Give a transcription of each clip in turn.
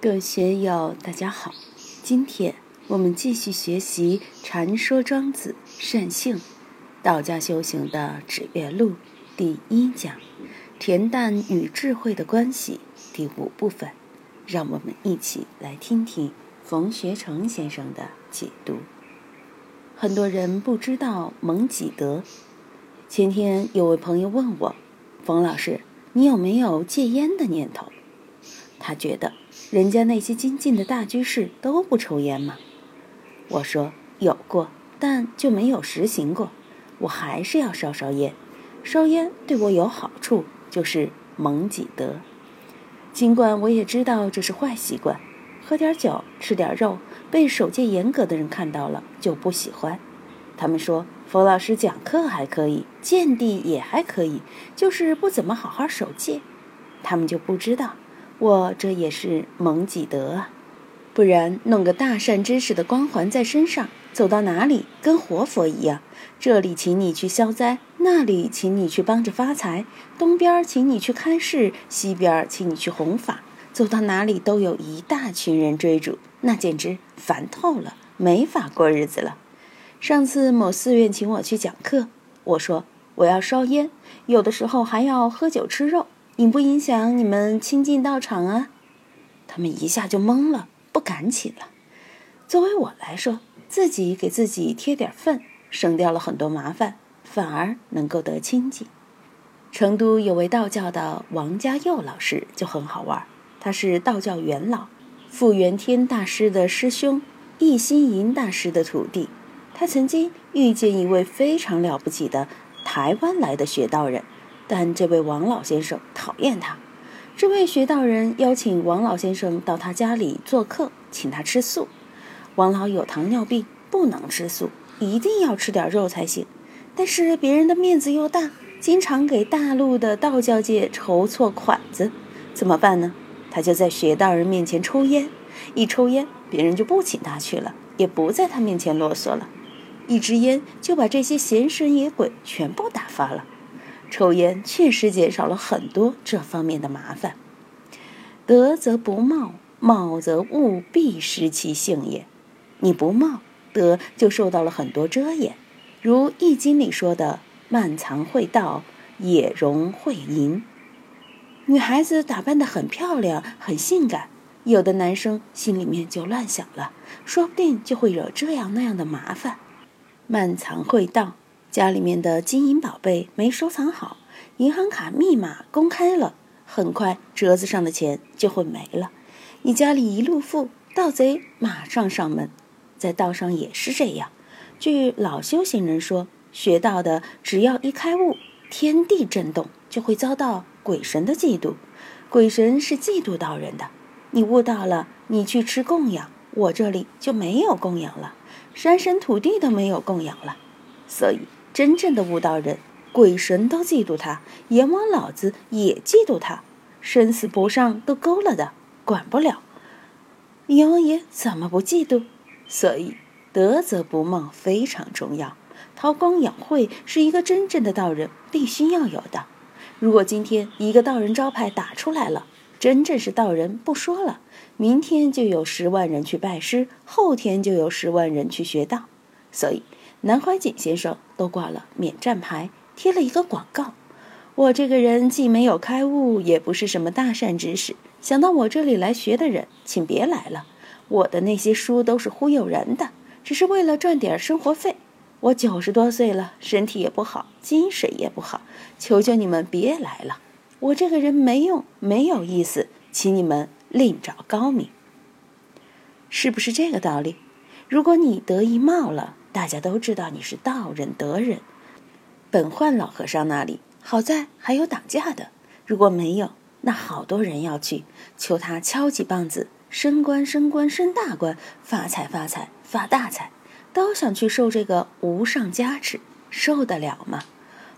各位学友，大家好。今天我们继续学习《禅说庄子善性道家修行的指月录》第一讲“恬淡与智慧的关系”第五部分。让我们一起来听听冯学成先生的解读。很多人不知道蒙己德。前天有位朋友问我：“冯老师，你有没有戒烟的念头？”他觉得。人家那些精进的大居士都不抽烟吗？我说有过，但就没有实行过。我还是要烧烧烟，烧烟对我有好处，就是蒙己德。尽管我也知道这是坏习惯，喝点酒，吃点肉，被守戒严格的人看到了就不喜欢。他们说冯老师讲课还可以，见地也还可以，就是不怎么好好守戒。他们就不知道。我这也是蒙己德啊，不然弄个大善知识的光环在身上，走到哪里跟活佛一样。这里请你去消灾，那里请你去帮着发财，东边请你去看事，西边请你去弘法，走到哪里都有一大群人追逐，那简直烦透了，没法过日子了。上次某寺院请我去讲课，我说我要烧烟，有的时候还要喝酒吃肉。影不影响你们亲近道场啊？他们一下就懵了，不敢请了。作为我来说，自己给自己贴点份，省掉了很多麻烦，反而能够得清净。成都有位道教的王家佑老师就很好玩，他是道教元老傅元天大师的师兄，易心银大师的徒弟。他曾经遇见一位非常了不起的台湾来的学道人。但这位王老先生讨厌他。这位学道人邀请王老先生到他家里做客，请他吃素。王老有糖尿病，不能吃素，一定要吃点肉才行。但是别人的面子又大，经常给大陆的道教界筹措款子，怎么办呢？他就在学道人面前抽烟，一抽烟，别人就不请他去了，也不在他面前啰嗦了。一支烟就把这些闲神野鬼全部打发了。抽烟确实减少了很多这方面的麻烦。德则不冒，冒则务必失其性也。你不冒，德就受到了很多遮掩。如《易经》里说的“慢藏会道，野容会淫”。女孩子打扮得很漂亮，很性感，有的男生心里面就乱想了，说不定就会惹这样那样的麻烦。慢藏会道。家里面的金银宝贝没收藏好，银行卡密码公开了，很快折子上的钱就会没了。你家里一路富，盗贼马上上门。在道上也是这样。据老修行人说，学道的只要一开悟，天地震动，就会遭到鬼神的嫉妒。鬼神是嫉妒道人的。你悟到了，你去吃供养，我这里就没有供养了，山神土地都没有供养了，所以。真正的悟道人，鬼神都嫉妒他，阎王老子也嫉妒他，生死簿上都勾了的，管不了。阎王爷怎么不嫉妒？所以德则不冒非常重要。韬光养晦是一个真正的道人必须要有的。如果今天一个道人招牌打出来了，真正是道人不说了，明天就有十万人去拜师，后天就有十万人去学道。所以。南怀瑾先生都挂了免战牌，贴了一个广告。我这个人既没有开悟，也不是什么大善知识，想到我这里来学的人，请别来了。我的那些书都是忽悠人的，只是为了赚点生活费。我九十多岁了，身体也不好，精神也不好，求求你们别来了。我这个人没用，没有意思，请你们另找高明。是不是这个道理？如果你得意冒了。大家都知道你是道人德人，本焕老和尚那里好在还有挡驾的，如果没有，那好多人要去求他敲几棒子，升官升官升大官，发财发财发大财，都想去受这个无上加持，受得了吗？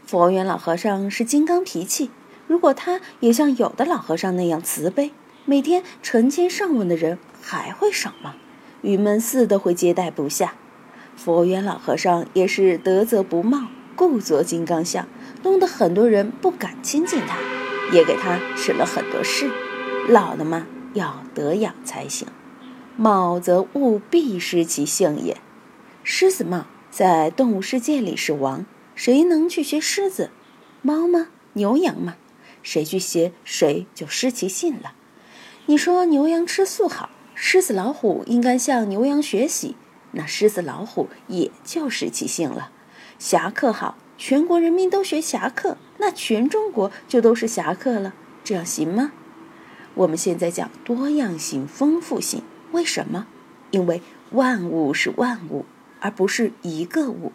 佛缘老和尚是金刚脾气，如果他也像有的老和尚那样慈悲，每天成千上万的人还会少吗？玉门寺都会接待不下。佛缘老和尚也是德则不冒，故作金刚相，弄得很多人不敢亲近他，也给他使了很多事。老了嘛，要得养才行。貌则物必失其性也。狮子貌在动物世界里是王，谁能去学狮子？猫吗？牛羊吗？谁去学，谁就失其性了。你说牛羊吃素好，狮子老虎应该向牛羊学习，那狮子老虎也就是其性了。侠客好，全国人民都学侠客，那全中国就都是侠客了，这样行吗？我们现在讲多样性、丰富性。为什么？因为万物是万物，而不是一个物。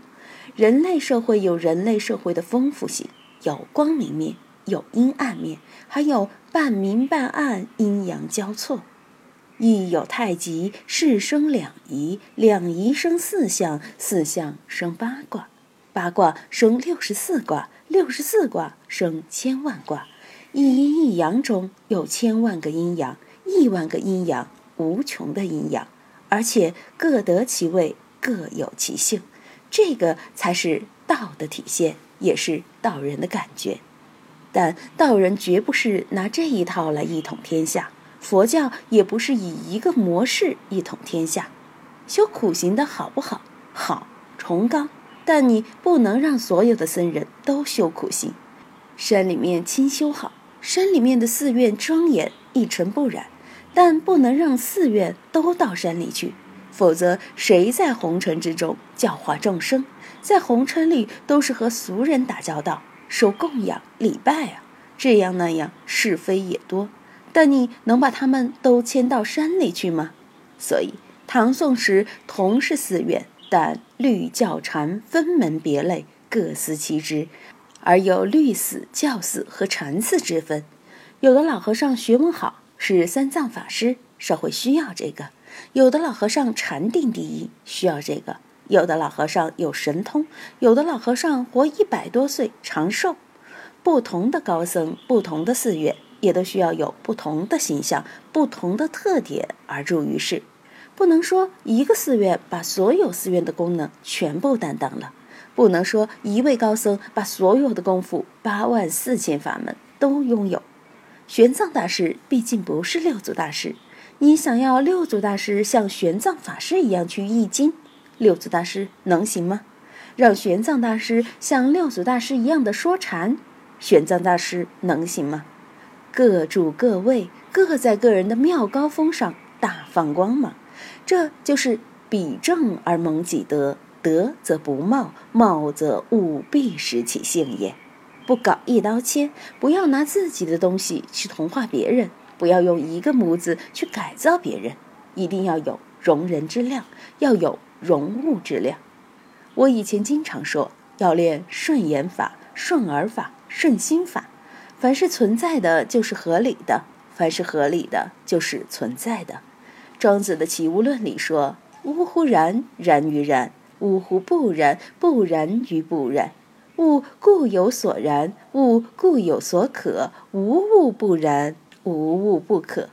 人类社会有人类社会的丰富性，有光明面，有阴暗面，还有半明半暗、阴阳交错。亦有太极，是生两仪，两仪生四象，四象生八卦，八卦生六十四卦，六十四卦生千万卦。一阴一阳中有千万个阴阳，亿万个阴阳。无穷的阴阳，而且各得其位，各有其性，这个才是道的体现，也是道人的感觉。但道人绝不是拿这一套来一统天下，佛教也不是以一个模式一统天下。修苦行的好不好？好，崇高。但你不能让所有的僧人都修苦行。山里面清修好，山里面的寺院庄严一尘不染。但不能让寺院都到山里去，否则谁在红尘之中教化众生？在红尘里都是和俗人打交道，受供养礼拜啊，这样那样是非也多。但你能把他们都迁到山里去吗？所以唐宋时同是寺院，但律教禅分门别类，各司其职，而有律寺、教寺和禅寺之分。有的老和尚学问好。是三藏法师，社会需要这个；有的老和尚禅定第一，需要这个；有的老和尚有神通，有的老和尚活一百多岁，长寿。不同的高僧，不同的寺院，也都需要有不同的形象、不同的特点而著于世。不能说一个寺院把所有寺院的功能全部担当了，不能说一位高僧把所有的功夫、八万四千法门都拥有。玄奘大师毕竟不是六祖大师，你想要六祖大师像玄奘法师一样去译经，六祖大师能行吗？让玄奘大师像六祖大师一样的说禅，玄奘大师能行吗？各住各位，各在个人的妙高峰上大放光芒，这就是比正而蒙己德，德则不冒，冒则务必失其性也。不搞一刀切，不要拿自己的东西去同化别人，不要用一个模子去改造别人，一定要有容人之量，要有容物之量。我以前经常说，要练顺言法、顺耳法、顺心法。凡是存在的就是合理的，凡是合理的就是存在的。庄子的齐物论里说：“呜呼然，然于然；呜呼不然，不然于不然。”物固有所然，物固有所可，无物不然，无物不可。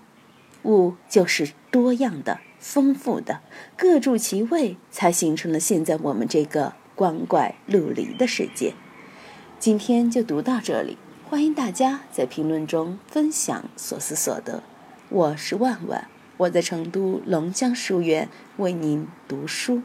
物就是多样的、丰富的，各住其位，才形成了现在我们这个光怪陆离的世界。今天就读到这里，欢迎大家在评论中分享所思所得。我是万万，我在成都龙江书院为您读书。